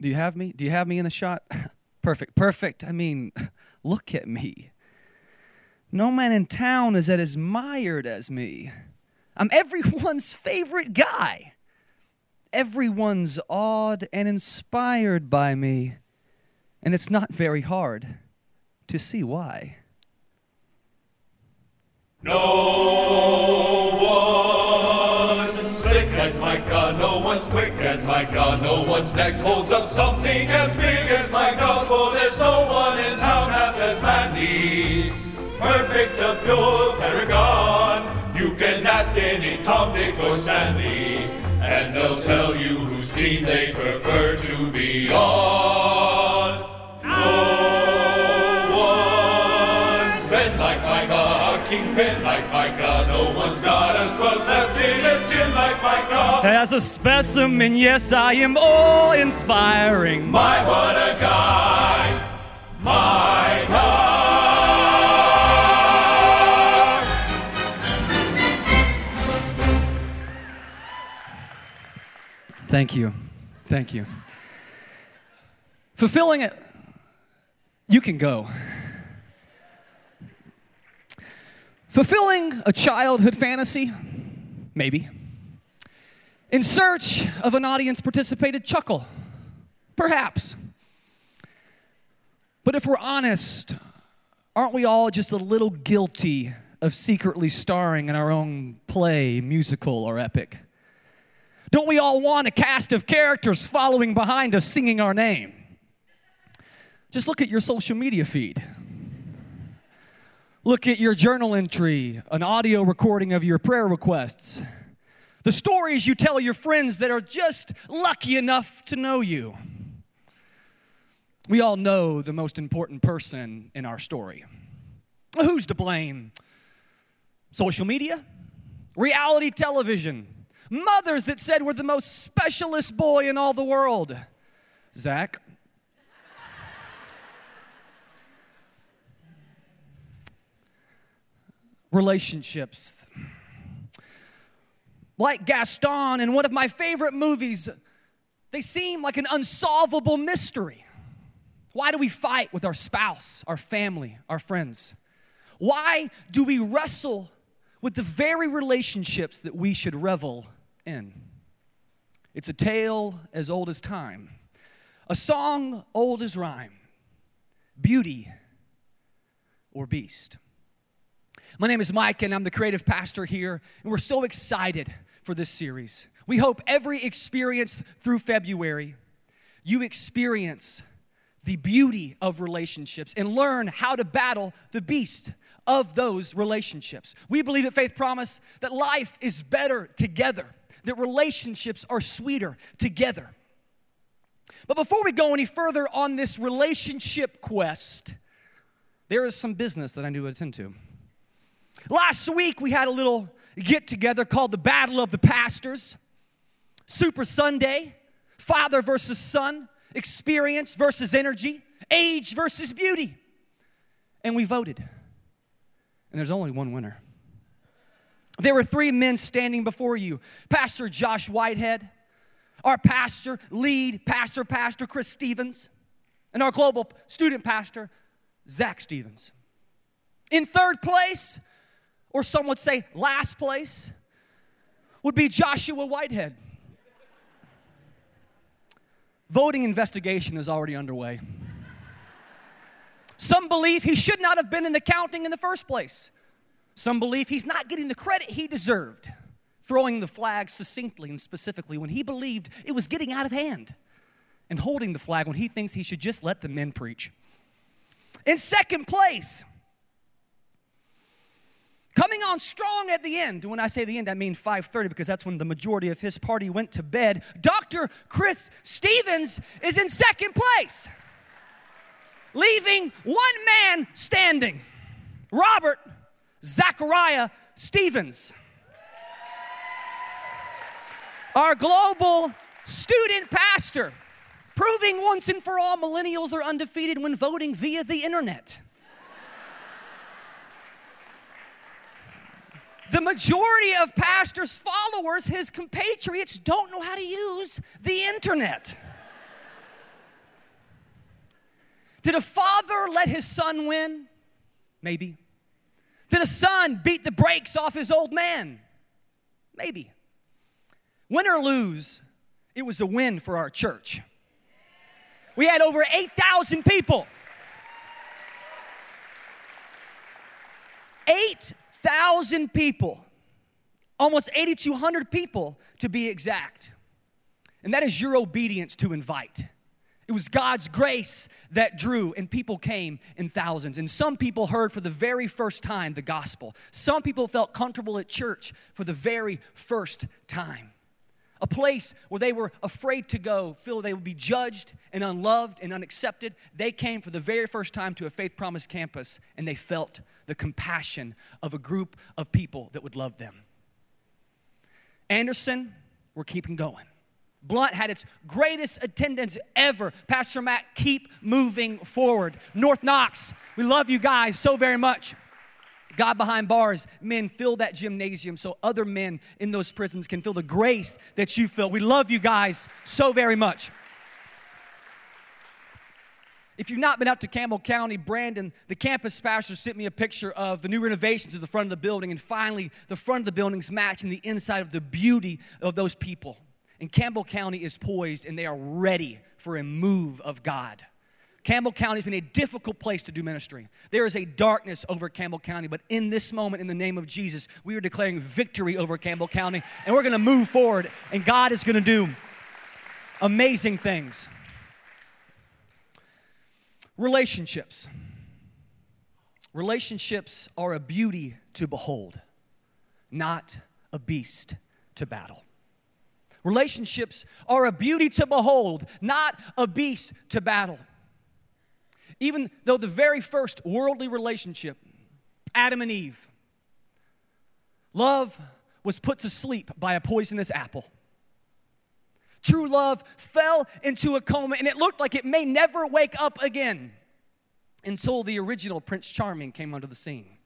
Do you have me? Do you have me in the shot? Perfect. Perfect. I mean, look at me. No man in town is as admired as me. I'm everyone's favorite guy. Everyone's awed and inspired by me. And it's not very hard to see why. No No one's quick as my God, no one's neck holds up something as big as my God, for there's no one in town half as handy. Perfect, a pure paragon. You can ask any Tom, Dick, or Sandy, and they'll tell you whose team they prefer to be on. Kingpin like my God. No one's got a swell left in his chin like my God. As a specimen, yes, I am all inspiring. My, what a guy! My God! Thank you. Thank you. Fulfilling it, you can go. Fulfilling a childhood fantasy, maybe. In search of an audience participated chuckle, perhaps. But if we're honest, aren't we all just a little guilty of secretly starring in our own play, musical, or epic? Don't we all want a cast of characters following behind us singing our name? Just look at your social media feed. Look at your journal entry, an audio recording of your prayer requests, the stories you tell your friends that are just lucky enough to know you. We all know the most important person in our story. Who's to blame? Social media? Reality television? Mothers that said we're the most specialist boy in all the world? Zach? Relationships. Like Gaston in one of my favorite movies, they seem like an unsolvable mystery. Why do we fight with our spouse, our family, our friends? Why do we wrestle with the very relationships that we should revel in? It's a tale as old as time, a song old as rhyme, beauty or beast. My name is Mike, and I'm the creative pastor here, and we're so excited for this series. We hope every experience through February, you experience the beauty of relationships and learn how to battle the beast of those relationships. We believe at Faith Promise that life is better together, that relationships are sweeter together. But before we go any further on this relationship quest, there is some business that I need to attend to. Last week, we had a little get together called the Battle of the Pastors, Super Sunday, father versus son, experience versus energy, age versus beauty. And we voted. And there's only one winner. There were three men standing before you Pastor Josh Whitehead, our pastor, lead pastor, Pastor Chris Stephens, and our global student pastor, Zach Stephens. In third place, or some would say last place, would be Joshua Whitehead. Voting investigation is already underway. Some believe he should not have been in accounting in the first place. Some believe he's not getting the credit he deserved, throwing the flag succinctly and specifically when he believed it was getting out of hand, and holding the flag when he thinks he should just let the men preach. In second place, Coming on strong at the end. When I say the end, I mean 5:30 because that's when the majority of his party went to bed. Dr. Chris Stephens is in second place. Leaving one man standing. Robert Zachariah Stephens. Our global student pastor, proving once and for all millennials are undefeated when voting via the internet. The majority of pastors' followers, his compatriots, don't know how to use the internet. Did a father let his son win? Maybe. Did a son beat the brakes off his old man? Maybe. Win or lose, it was a win for our church. We had over 8,000 people. 8,000 people, almost 8,200 people to be exact. And that is your obedience to invite. It was God's grace that drew, and people came in thousands. And some people heard for the very first time the gospel. Some people felt comfortable at church for the very first time. A place where they were afraid to go, feel they would be judged and unloved and unaccepted. They came for the very first time to a Faith Promise campus, and they felt the compassion of a group of people that would love them. Anderson, we're keeping going. Blount had its greatest attendance ever. Pastor Matt, keep moving forward. North Knox, we love you guys so very much. God behind bars, men, fill that gymnasium so other men in those prisons can feel the grace that you feel. We love you guys so very much. If you've not been out to Campbell County, Brandon, the campus pastor sent me a picture of the new renovations to the front of the building, and finally, the front of the building's matching the inside of the beauty of those people. And Campbell County is poised, and they are ready for a move of God. Campbell County has been a difficult place to do ministry. There is a darkness over Campbell County, but in this moment, in the name of Jesus, we are declaring victory over Campbell County, and we're gonna move forward, and God is gonna do amazing things. Relationships. Relationships are a beauty to behold, not a beast to battle. Relationships are a beauty to behold, not a beast to battle. Even though the very first worldly relationship, Adam and Eve, love was put to sleep by a poisonous apple. True love fell into a coma and it looked like it may never wake up again until the original Prince Charming came onto the scene.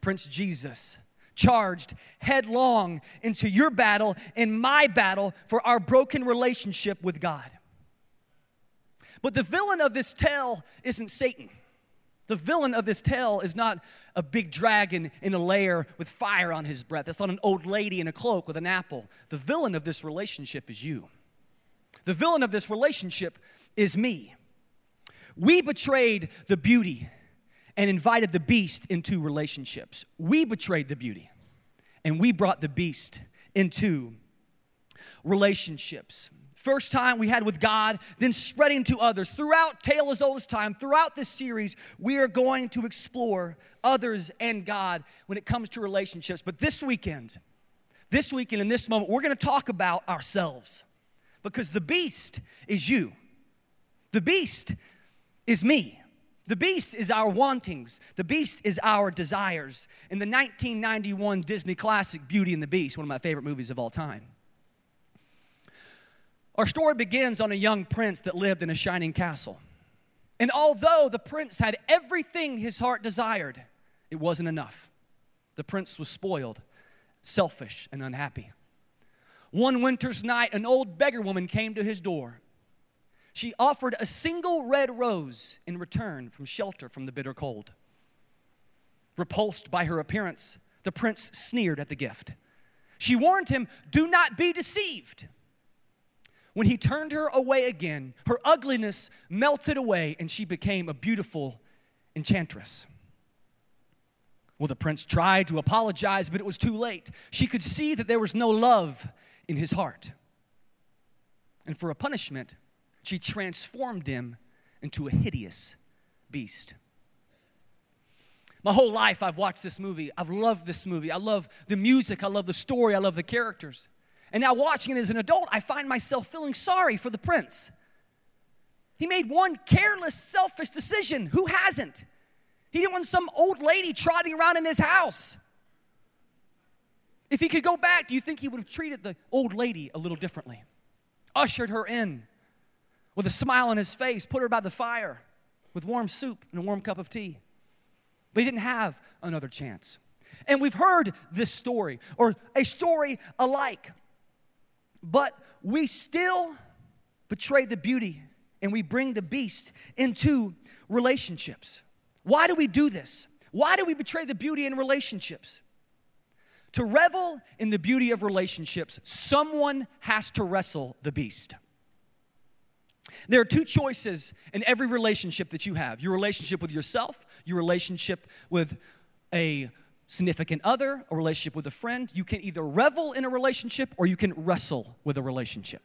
Prince Jesus charged headlong into your battle and my battle for our broken relationship with God. But the villain of this tale isn't Satan. The villain of this tale is not a big dragon in a lair with fire on his breath. That's not an old lady in a cloak with an apple. The villain of this relationship is you. The villain of this relationship is me. We betrayed the beauty and invited the beast into relationships. We betrayed the beauty and we brought the beast into relationships. First time we had with God, then spreading to others. Throughout Tale as Old as Time, throughout this series, we are going to explore others and God when it comes to relationships. But this weekend, this weekend, in this moment, we're gonna talk about ourselves because the beast is you. The beast is me. The beast is our wantings. The beast is our desires. In the 1991 Disney classic Beauty and the Beast, one of my favorite movies of all time, our story begins on a young prince that lived in a shining castle. And although the prince had everything his heart desired, it wasn't enough. The prince was spoiled, selfish, and unhappy. One winter's night, an old beggar woman came to his door. She offered a single red rose in return from shelter from the bitter cold. Repulsed by her appearance, the prince sneered at the gift. She warned him, Do not be deceived. When he turned her away again, her ugliness melted away and she became a beautiful enchantress. Well, the prince tried to apologize, but it was too late. She could see that there was no love in his heart. And for a punishment, she transformed him into a hideous beast. My whole life, I've watched this movie. I've loved this movie. I love the music. I love the story. I love the characters. And now, watching it as an adult, I find myself feeling sorry for the prince. He made one careless, selfish decision. Who hasn't? He didn't want some old lady trotting around in his house. If he could go back, do you think he would have treated the old lady a little differently? Ushered her in with a smile on his face, put her by the fire with warm soup and a warm cup of tea. But he didn't have another chance. And we've heard this story, or a story alike. But we still betray the beauty and we bring the beast into relationships. Why do we do this? Why do we betray the beauty in relationships? To revel in the beauty of relationships, someone has to wrestle the beast. There are two choices in every relationship that you have your relationship with yourself, your relationship with a significant other, a relationship with a friend. You can either revel in a relationship or you can wrestle with a relationship.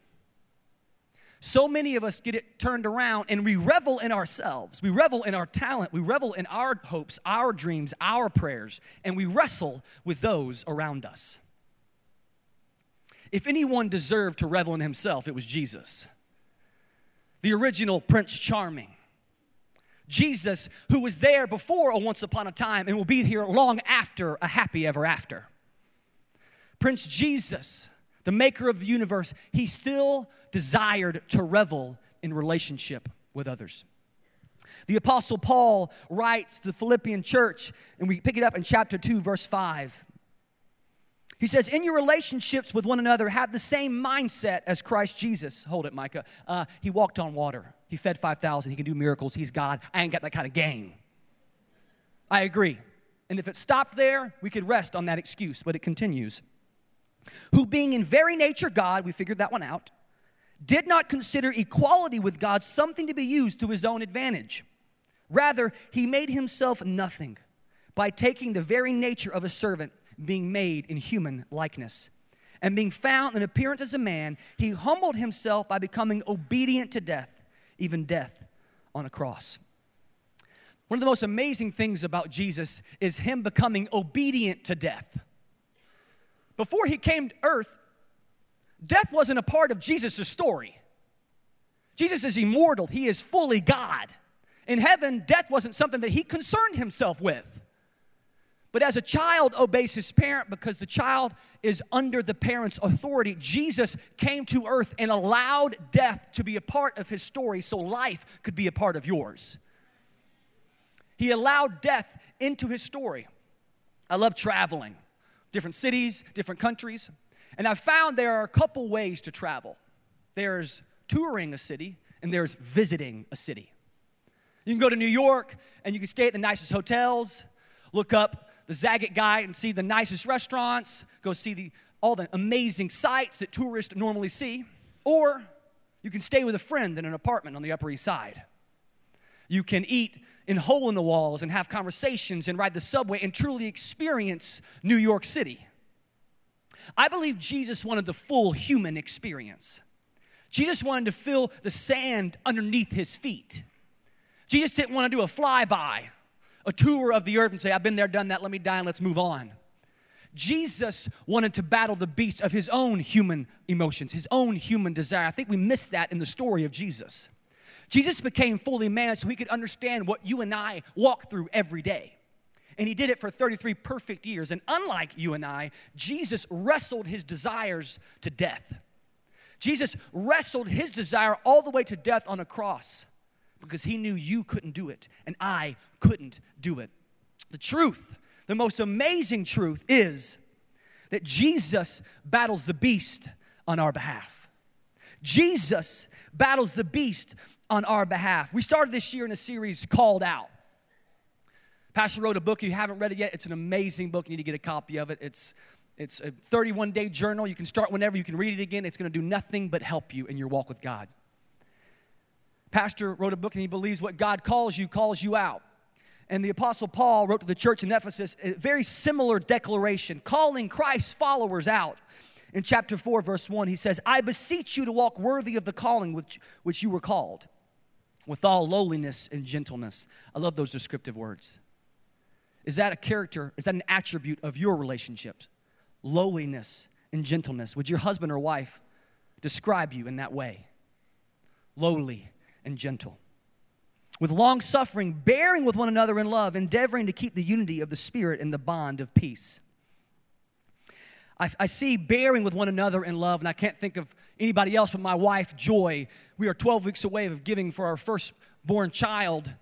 So many of us get it turned around and we revel in ourselves. We revel in our talent. We revel in our hopes, our dreams, our prayers, and we wrestle with those around us. If anyone deserved to revel in himself, it was Jesus, the original Prince Charming. Jesus, who was there before a once upon a time and will be here long after a happy ever after. Prince Jesus, the maker of the universe, he still desired to revel in relationship with others. The Apostle Paul writes to the Philippian church, and we pick it up in chapter 2, verse 5. He says, In your relationships with one another, have the same mindset as Christ Jesus. Hold it, Micah. Uh, he walked on water, he fed 5,000, he can do miracles, he's God. I ain't got that kind of game. I agree. And if it stopped there, we could rest on that excuse, but it continues who being in very nature God, we figured that one out, did not consider equality with God something to be used to his own advantage. Rather, he made himself nothing by taking the very nature of a servant, being made in human likeness. And being found in appearance as a man, he humbled himself by becoming obedient to death, even death on a cross. One of the most amazing things about Jesus is him becoming obedient to death. Before he came to earth, death wasn't a part of Jesus' story. Jesus is immortal, he is fully God. In heaven, death wasn't something that he concerned himself with. But as a child obeys his parent because the child is under the parent's authority, Jesus came to earth and allowed death to be a part of his story so life could be a part of yours. He allowed death into his story. I love traveling different cities, different countries. And I've found there are a couple ways to travel there's touring a city, and there's visiting a city. You can go to New York and you can stay at the nicest hotels, look up the Zagat Guide and see the nicest restaurants, go see the, all the amazing sights that tourists normally see. Or you can stay with a friend in an apartment on the Upper East Side. You can eat in hole in the walls and have conversations and ride the subway and truly experience New York City. I believe Jesus wanted the full human experience. Jesus wanted to feel the sand underneath his feet. Jesus didn't want to do a flyby, a tour of the earth and say, I've been there, done that, let me die and let's move on. Jesus wanted to battle the beast of his own human emotions, his own human desire. I think we miss that in the story of Jesus. Jesus became fully man so he could understand what you and I walk through every day. And he did it for 33 perfect years. And unlike you and I, Jesus wrestled his desires to death. Jesus wrestled his desire all the way to death on a cross because he knew you couldn't do it and I couldn't do it. The truth, the most amazing truth is that Jesus battles the beast on our behalf. Jesus battles the beast on our behalf. We started this year in a series called Out. Pastor wrote a book. You haven't read it yet, it's an amazing book. You need to get a copy of it. It's, it's a 31 day journal. You can start whenever. You can read it again. It's going to do nothing but help you in your walk with God. Pastor wrote a book and he believes what God calls you calls you out. And the Apostle Paul wrote to the church in Ephesus a very similar declaration, calling Christ's followers out in chapter 4, verse 1, he says, I beseech you to walk worthy of the calling which, which you were called, with all lowliness and gentleness. I love those descriptive words. Is that a character, is that an attribute of your relationships? Lowliness and gentleness. Would your husband or wife describe you in that way? Lowly and gentle. With long suffering, bearing with one another in love, endeavoring to keep the unity of the Spirit in the bond of peace. I, I, see bearing with one another in love, and I can't think of anybody else but my wife, Joy. We are 12 weeks away of giving for our firstborn child,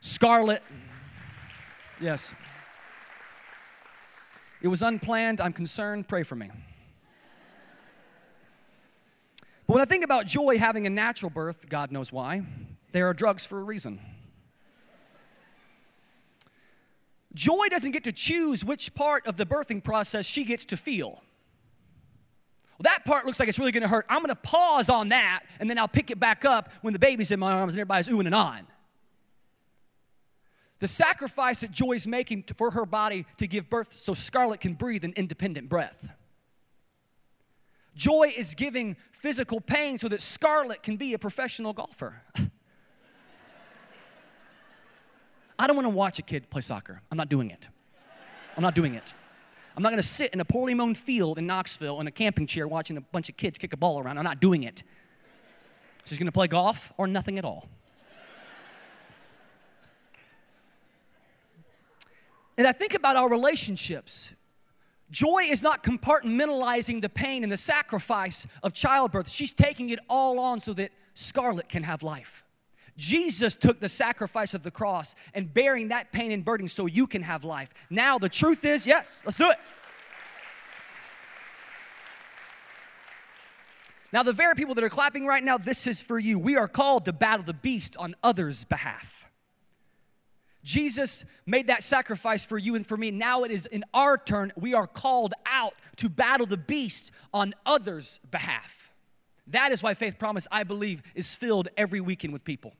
Scarlett. Yes. It was unplanned. I'm concerned. Pray for me. But when I think about joy having a natural birth, God knows why, there are drugs for a reason. Joy doesn't get to choose which part of the birthing process she gets to feel. Well, that part looks like it's really gonna hurt. I'm gonna pause on that and then I'll pick it back up when the baby's in my arms and everybody's oohing and on. The sacrifice that Joy's making to, for her body to give birth so Scarlett can breathe an independent breath. Joy is giving physical pain so that Scarlett can be a professional golfer. I don't want to watch a kid play soccer. I'm not doing it. I'm not doing it. I'm not going to sit in a poorly mown field in Knoxville in a camping chair watching a bunch of kids kick a ball around. I'm not doing it. She's going to play golf or nothing at all. And I think about our relationships. Joy is not compartmentalizing the pain and the sacrifice of childbirth. She's taking it all on so that Scarlett can have life. Jesus took the sacrifice of the cross and bearing that pain and burden so you can have life. Now, the truth is, yeah, let's do it. Now, the very people that are clapping right now, this is for you. We are called to battle the beast on others' behalf. Jesus made that sacrifice for you and for me. Now it is in our turn, we are called out to battle the beast on others' behalf. That is why Faith Promise, I believe, is filled every weekend with people.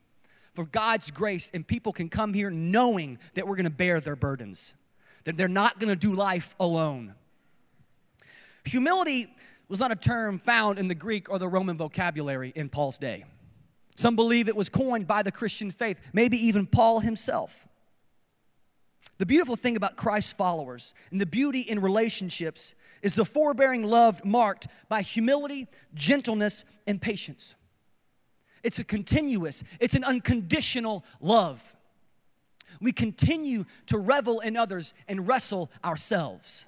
For God's grace, and people can come here knowing that we're gonna bear their burdens, that they're not gonna do life alone. Humility was not a term found in the Greek or the Roman vocabulary in Paul's day. Some believe it was coined by the Christian faith, maybe even Paul himself. The beautiful thing about Christ's followers and the beauty in relationships is the forbearing love marked by humility, gentleness, and patience. It's a continuous, it's an unconditional love. We continue to revel in others and wrestle ourselves.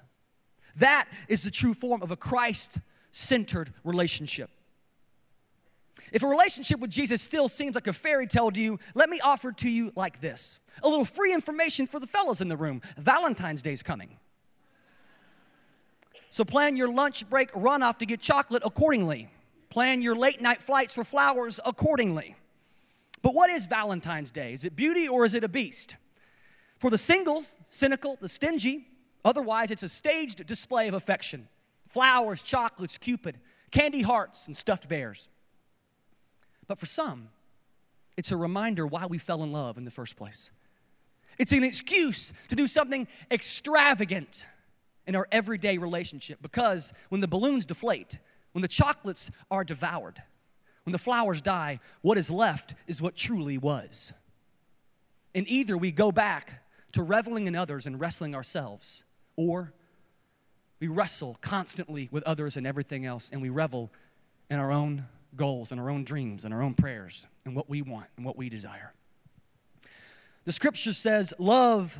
That is the true form of a Christ centered relationship. If a relationship with Jesus still seems like a fairy tale to you, let me offer to you like this a little free information for the fellas in the room. Valentine's Day is coming. So plan your lunch break runoff to get chocolate accordingly. Plan your late night flights for flowers accordingly. But what is Valentine's Day? Is it beauty or is it a beast? For the singles, cynical, the stingy, otherwise it's a staged display of affection. Flowers, chocolates, Cupid, candy hearts, and stuffed bears. But for some, it's a reminder why we fell in love in the first place. It's an excuse to do something extravagant in our everyday relationship because when the balloons deflate, when the chocolates are devoured, when the flowers die, what is left is what truly was. And either we go back to reveling in others and wrestling ourselves, or we wrestle constantly with others and everything else, and we revel in our own goals and our own dreams and our own prayers and what we want and what we desire. The scripture says, Love,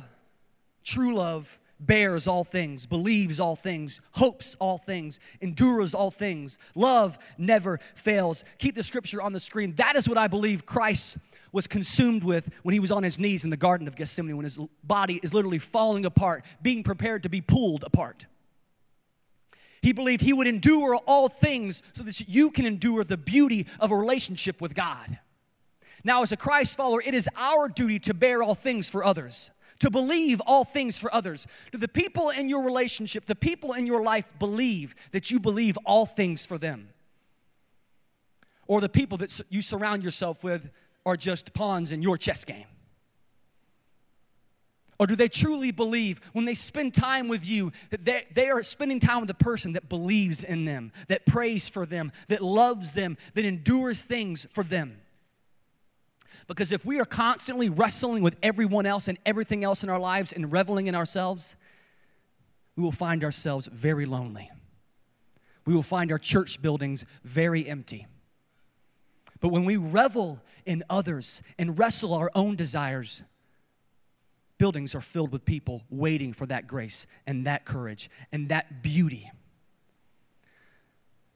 true love, bears all things, believes all things, hopes all things, endures all things. Love never fails. Keep the scripture on the screen. That is what I believe Christ was consumed with when he was on his knees in the Garden of Gethsemane, when his body is literally falling apart, being prepared to be pulled apart. He believed he would endure all things so that you can endure the beauty of a relationship with God. Now, as a Christ follower, it is our duty to bear all things for others, to believe all things for others. Do the people in your relationship, the people in your life believe that you believe all things for them? Or the people that you surround yourself with are just pawns in your chess game? Or do they truly believe when they spend time with you that they, are spending time with a person that believes in them, that prays for them, that loves them, that endures things for them? Because if we are constantly wrestling with everyone else and everything else in our lives and reveling in ourselves, we will find ourselves very lonely. We will find our church buildings very empty. But when we revel in others and wrestle our own desires, buildings are filled with people waiting for that grace and that courage and that beauty.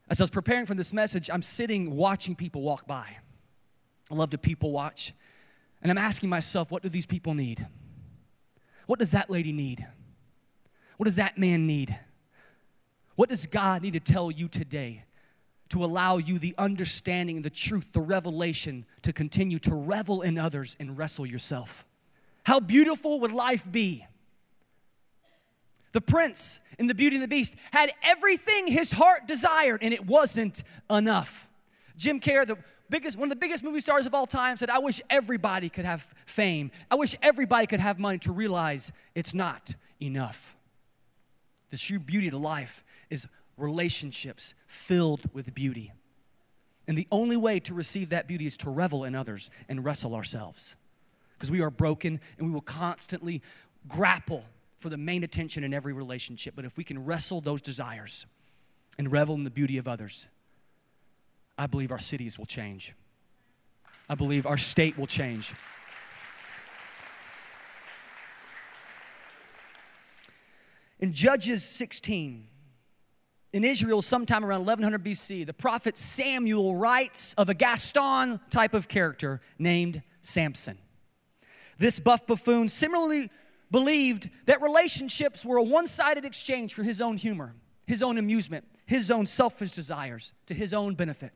As I was preparing for this message, I'm sitting watching people walk by. I love to people watch. And I'm asking myself, what do these people need? What does that lady need? What does that man need? What does God need to tell you today to allow you the understanding, the truth, the revelation to continue to revel in others and wrestle yourself. How beautiful would life be? The prince in The Beauty and the Beast had everything his heart desired, and it wasn't enough. Jim Carrey, the biggest, one of the biggest movie stars of all time, said, I wish everybody could have fame. I wish everybody could have money to realize it's not enough. The true beauty of life is relationships filled with beauty. And the only way to receive that beauty is to revel in others and wrestle ourselves. Because we are broken and we will constantly grapple for the main attention in every relationship. But if we can wrestle those desires and revel in the beauty of others, I believe our cities will change. I believe our state will change. In Judges 16, in Israel, sometime around 1100 BC, the prophet Samuel writes of a Gaston type of character named Samson. This buff buffoon similarly believed that relationships were a one sided exchange for his own humor, his own amusement, his own selfish desires, to his own benefit.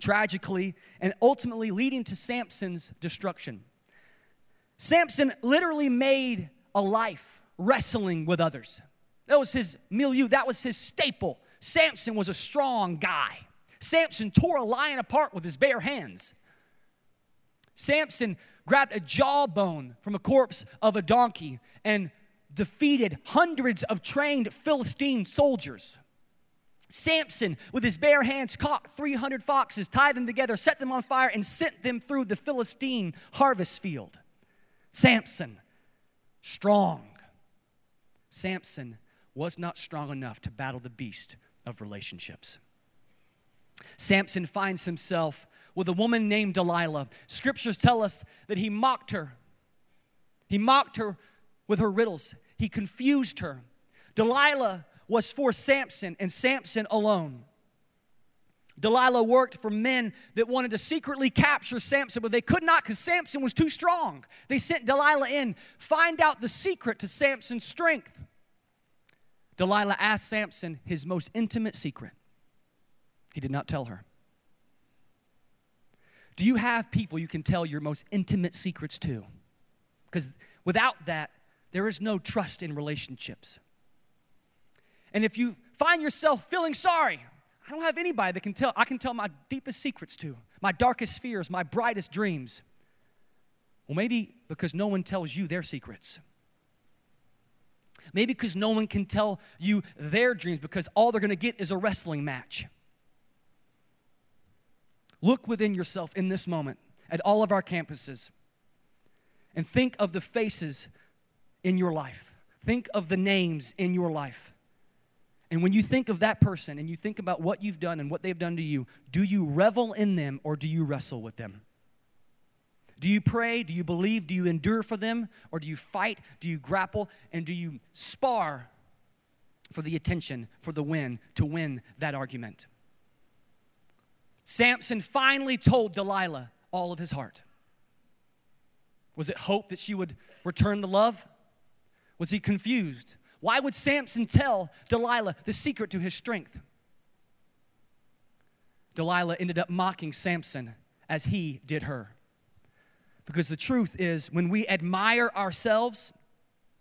Tragically, and ultimately leading to Samson's destruction. Samson literally made a life wrestling with others. That was his milieu, that was his staple. Samson was a strong guy. Samson tore a lion apart with his bare hands. Samson grabbed a jawbone from a corpse of a donkey and defeated hundreds of trained Philistine soldiers. Samson, with his bare hands, caught 300 foxes, tied them together, set them on fire, and sent them through the Philistine harvest field. Samson, strong. Samson was not strong enough to battle the beast of relationships. Samson finds himself with a woman named Delilah. Scriptures tell us that he mocked her. He mocked her with her riddles, he confused her. Delilah was for Samson and Samson alone. Delilah worked for men that wanted to secretly capture Samson, but they could not because Samson was too strong. They sent Delilah in, find out the secret to Samson's strength. Delilah asked Samson his most intimate secret. He did not tell her. Do you have people you can tell your most intimate secrets to? Because without that, there is no trust in relationships. And if you find yourself feeling sorry, I don't have anybody that can tell, I can tell my deepest secrets to, my darkest fears, my brightest dreams. Well, maybe because no one tells you their secrets. Maybe because no one can tell you their dreams because all they're going to get is a wrestling match. Look within yourself in this moment at all of our campuses and think of the faces in your life. Think of the names in your life. And when you think of that person and you think about what you've done and what they've done to you, do you revel in them or do you wrestle with them? Do you pray? Do you believe? Do you endure for them? Or do you fight? Do you grapple? And do you spar for the attention, for the win, to win that argument? Samson finally told Delilah all of his heart. Was it hope that she would return the love? Was he confused? Why would Samson tell Delilah the secret to his strength? Delilah ended up mocking Samson as he did her. Because the truth is, when we admire ourselves,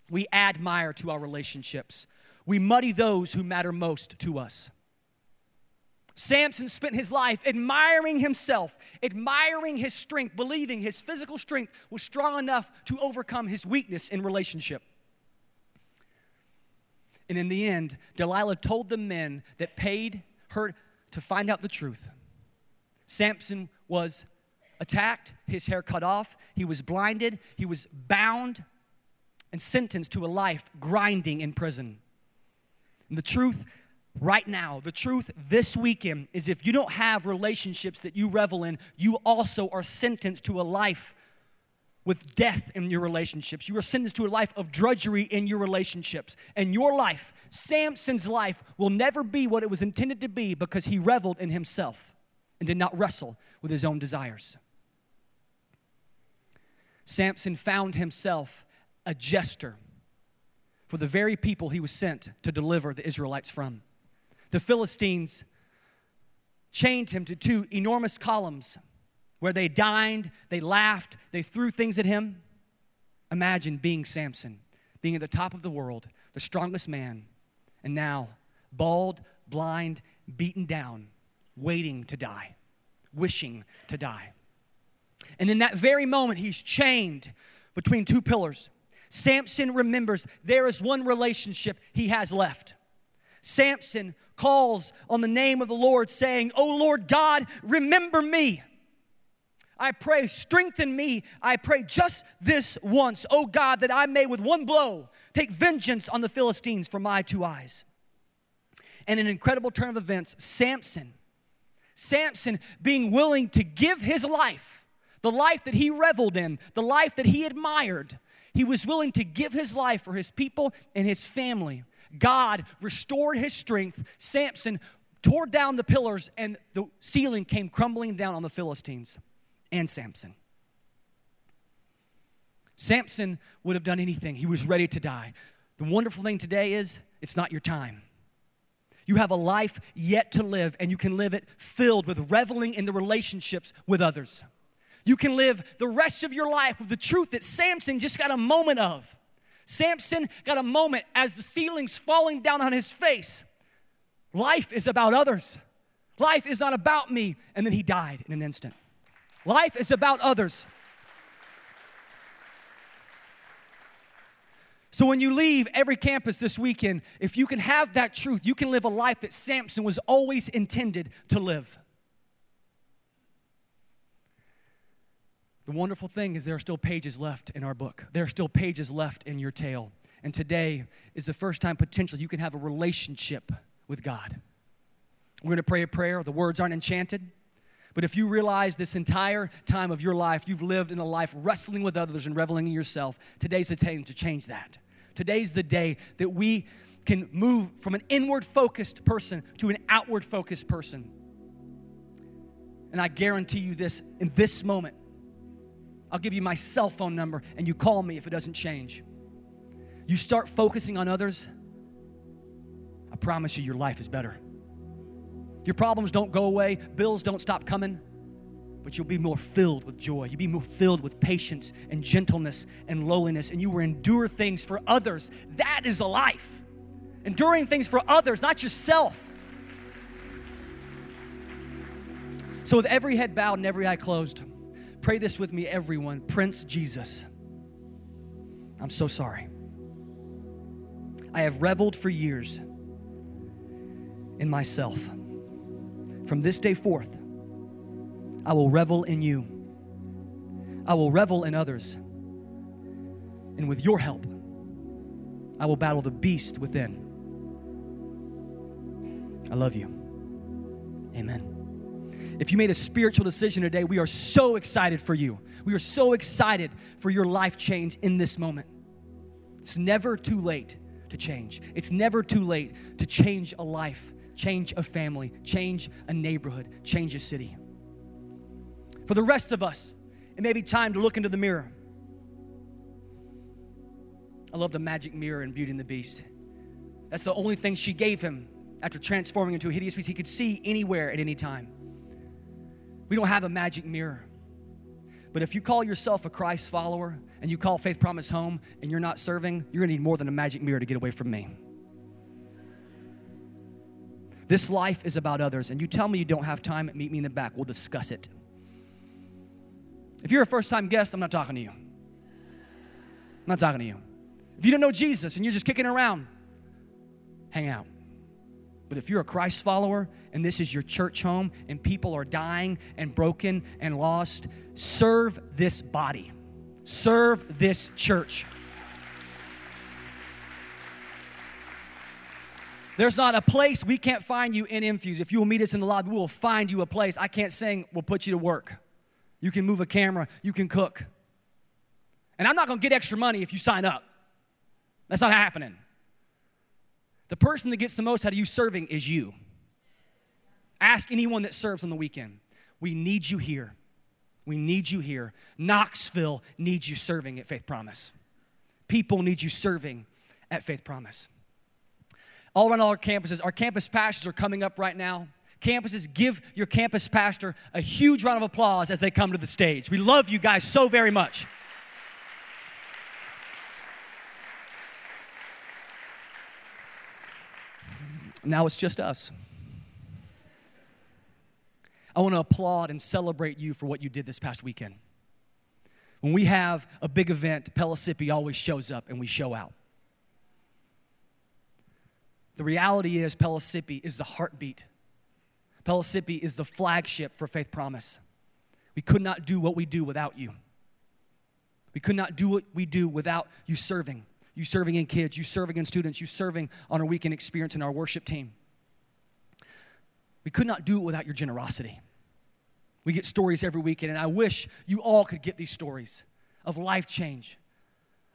we admire to our relationships. We muddy those who matter most to us. Samson spent his life admiring himself, admiring his strength, believing his physical strength was strong enough to overcome his weakness in relationship. And in the end, Delilah told the men that paid her to find out the truth. Samson was attacked, his hair cut off, he was blinded, he was bound, and sentenced to a life grinding in prison. And the truth right now, the truth this weekend is if you don't have relationships that you revel in, you also are sentenced to a life with death in your relationships. You are sentenced to a life of drudgery in your relationships. And your life, Samson's life, will never be what it was intended to be because he reveled in himself and did not wrestle with his own desires. Samson found himself a jester for the very people he was sent to deliver the Israelites from. The Philistines chained him to two enormous columns where they dined, they laughed, they threw things at him. Imagine being Samson, being at the top of the world, the strongest man, and now bald, blind, beaten down, waiting to die, wishing to die. And in that very moment, he's chained between two pillars. Samson remembers there is one relationship he has left. Samson calls on the name of the Lord, saying, Oh Lord God, remember me. I pray, strengthen me. I pray just this once, oh God, that I may with one blow take vengeance on the Philistines for my two eyes. And an incredible turn of events, Samson, Samson being willing to give his life, the life that he reveled in, the life that he admired, he was willing to give his life for his people and his family. God restored his strength. Samson tore down the pillars, and the ceiling came crumbling down on the Philistines and Samson. Samson would have done anything, he was ready to die. The wonderful thing today is it's not your time. You have a life yet to live, and you can live it filled with reveling in the relationships with others. You can live the rest of your life with the truth that Samson just got a moment of. Samson got a moment as the ceiling's falling down on his face. Life is about others. Life is not about me. And then he died in an instant. Life is about others. So when you leave every campus this weekend, if you can have that truth, you can live a life that Samson was always intended to live. The wonderful thing is there are still pages left in our book. There are still pages left in your tale. And today is the first time potentially you can have a relationship with God. We're going to pray a prayer. The words aren't enchanted. But if you realize this entire time of your life, you've lived in a life wrestling with others and reveling in yourself, today's the time to change that. Today's the day that we can move from an inward focused person to an outward focused person. And I guarantee you this in this moment, I'll give you my cell phone number and you call me if it doesn't change. You start focusing on others, I promise you, your life is better. Your problems don't go away, bills don't stop coming, but you'll be more filled with joy. You'll be more filled with patience and gentleness and lowliness, and you will endure things for others. That is a life. Enduring things for others, not yourself. So, with every head bowed and every eye closed, pray this with me, everyone. Prince Jesus, I'm so sorry. I have reveled for years in myself. From this day forth, I will revel in you. I will revel in others. And with your help, I will battle the beast within. I love you. Amen. If you made a spiritual decision today, we are so excited for you. We are so excited for your life change in this moment. It's never too late to change, it's never too late to change a life change a family, change a neighborhood, change a city. For the rest of us, it may be time to look into the mirror. I love the magic mirror in Beauty and the Beast. That's the only thing she gave him after transforming into a hideous beast. He could see anywhere at any time. We don't have a magic mirror. But if you call yourself a Christ follower and you call Faith Promise home and you're not serving, you're gonna need more than a magic mirror to get away from me. This life is about others, and you tell me you don't have time, meet me in the back. We'll discuss it. If you're a first time guest, I'm not talking to you. I'm not talking to you. If you don't know Jesus and you're just kicking around, hang out. But if you're a Christ follower and this is your church home and people are dying and broken and lost, serve this body, serve this church. There's not a place we can't find you in Infuse. If you will meet us in the lobby, we will find you a place. I can't sing, we'll put you to work. You can move a camera, you can cook. And I'm not gonna get extra money if you sign up. That's not happening. The person that gets the most out of you serving is you. Ask anyone that serves on the weekend. We need you here. We need you here. Knoxville needs you serving at Faith Promise. People need you serving at Faith Promise all around all our campuses. Our campus pastors are coming up right now. Campuses, give your campus pastor a huge round of applause as they come to the stage. We love you guys so very much. Now it's just us. I want to applaud and celebrate you for what you did this past weekend. When we have a big event, Pellissippi always shows up and we show out. The reality is, Pellissippi is the heartbeat. Pellissippi is the flagship for Faith Promise. We could not do what we do without you. We could not do what we do without you serving. You serving in kids, you serving in students, you serving on our weekend experience in our worship team. We could not do it without your generosity. We get stories every weekend, and I wish you all could get these stories of life change,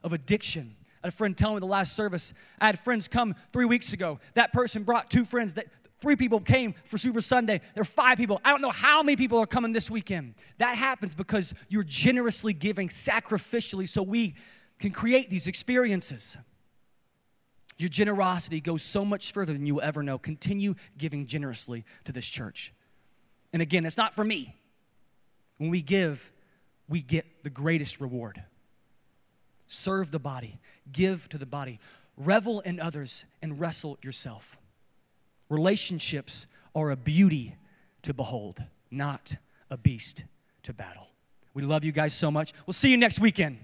of addiction. A friend tell me the last service, I had friends come three weeks ago. That person brought two friends that three people came for Super Sunday. There are five people. I don't know how many people are coming this weekend. That happens because you're generously giving sacrificially so we can create these experiences. Your generosity goes so much further than you will ever know. Continue giving generously to this church. And again, it's not for me. When we give, we get the greatest reward. Serve the body, give to the body, revel in others, and wrestle yourself. Relationships are a beauty to behold, not a beast to battle. We love you guys so much. We'll see you next weekend.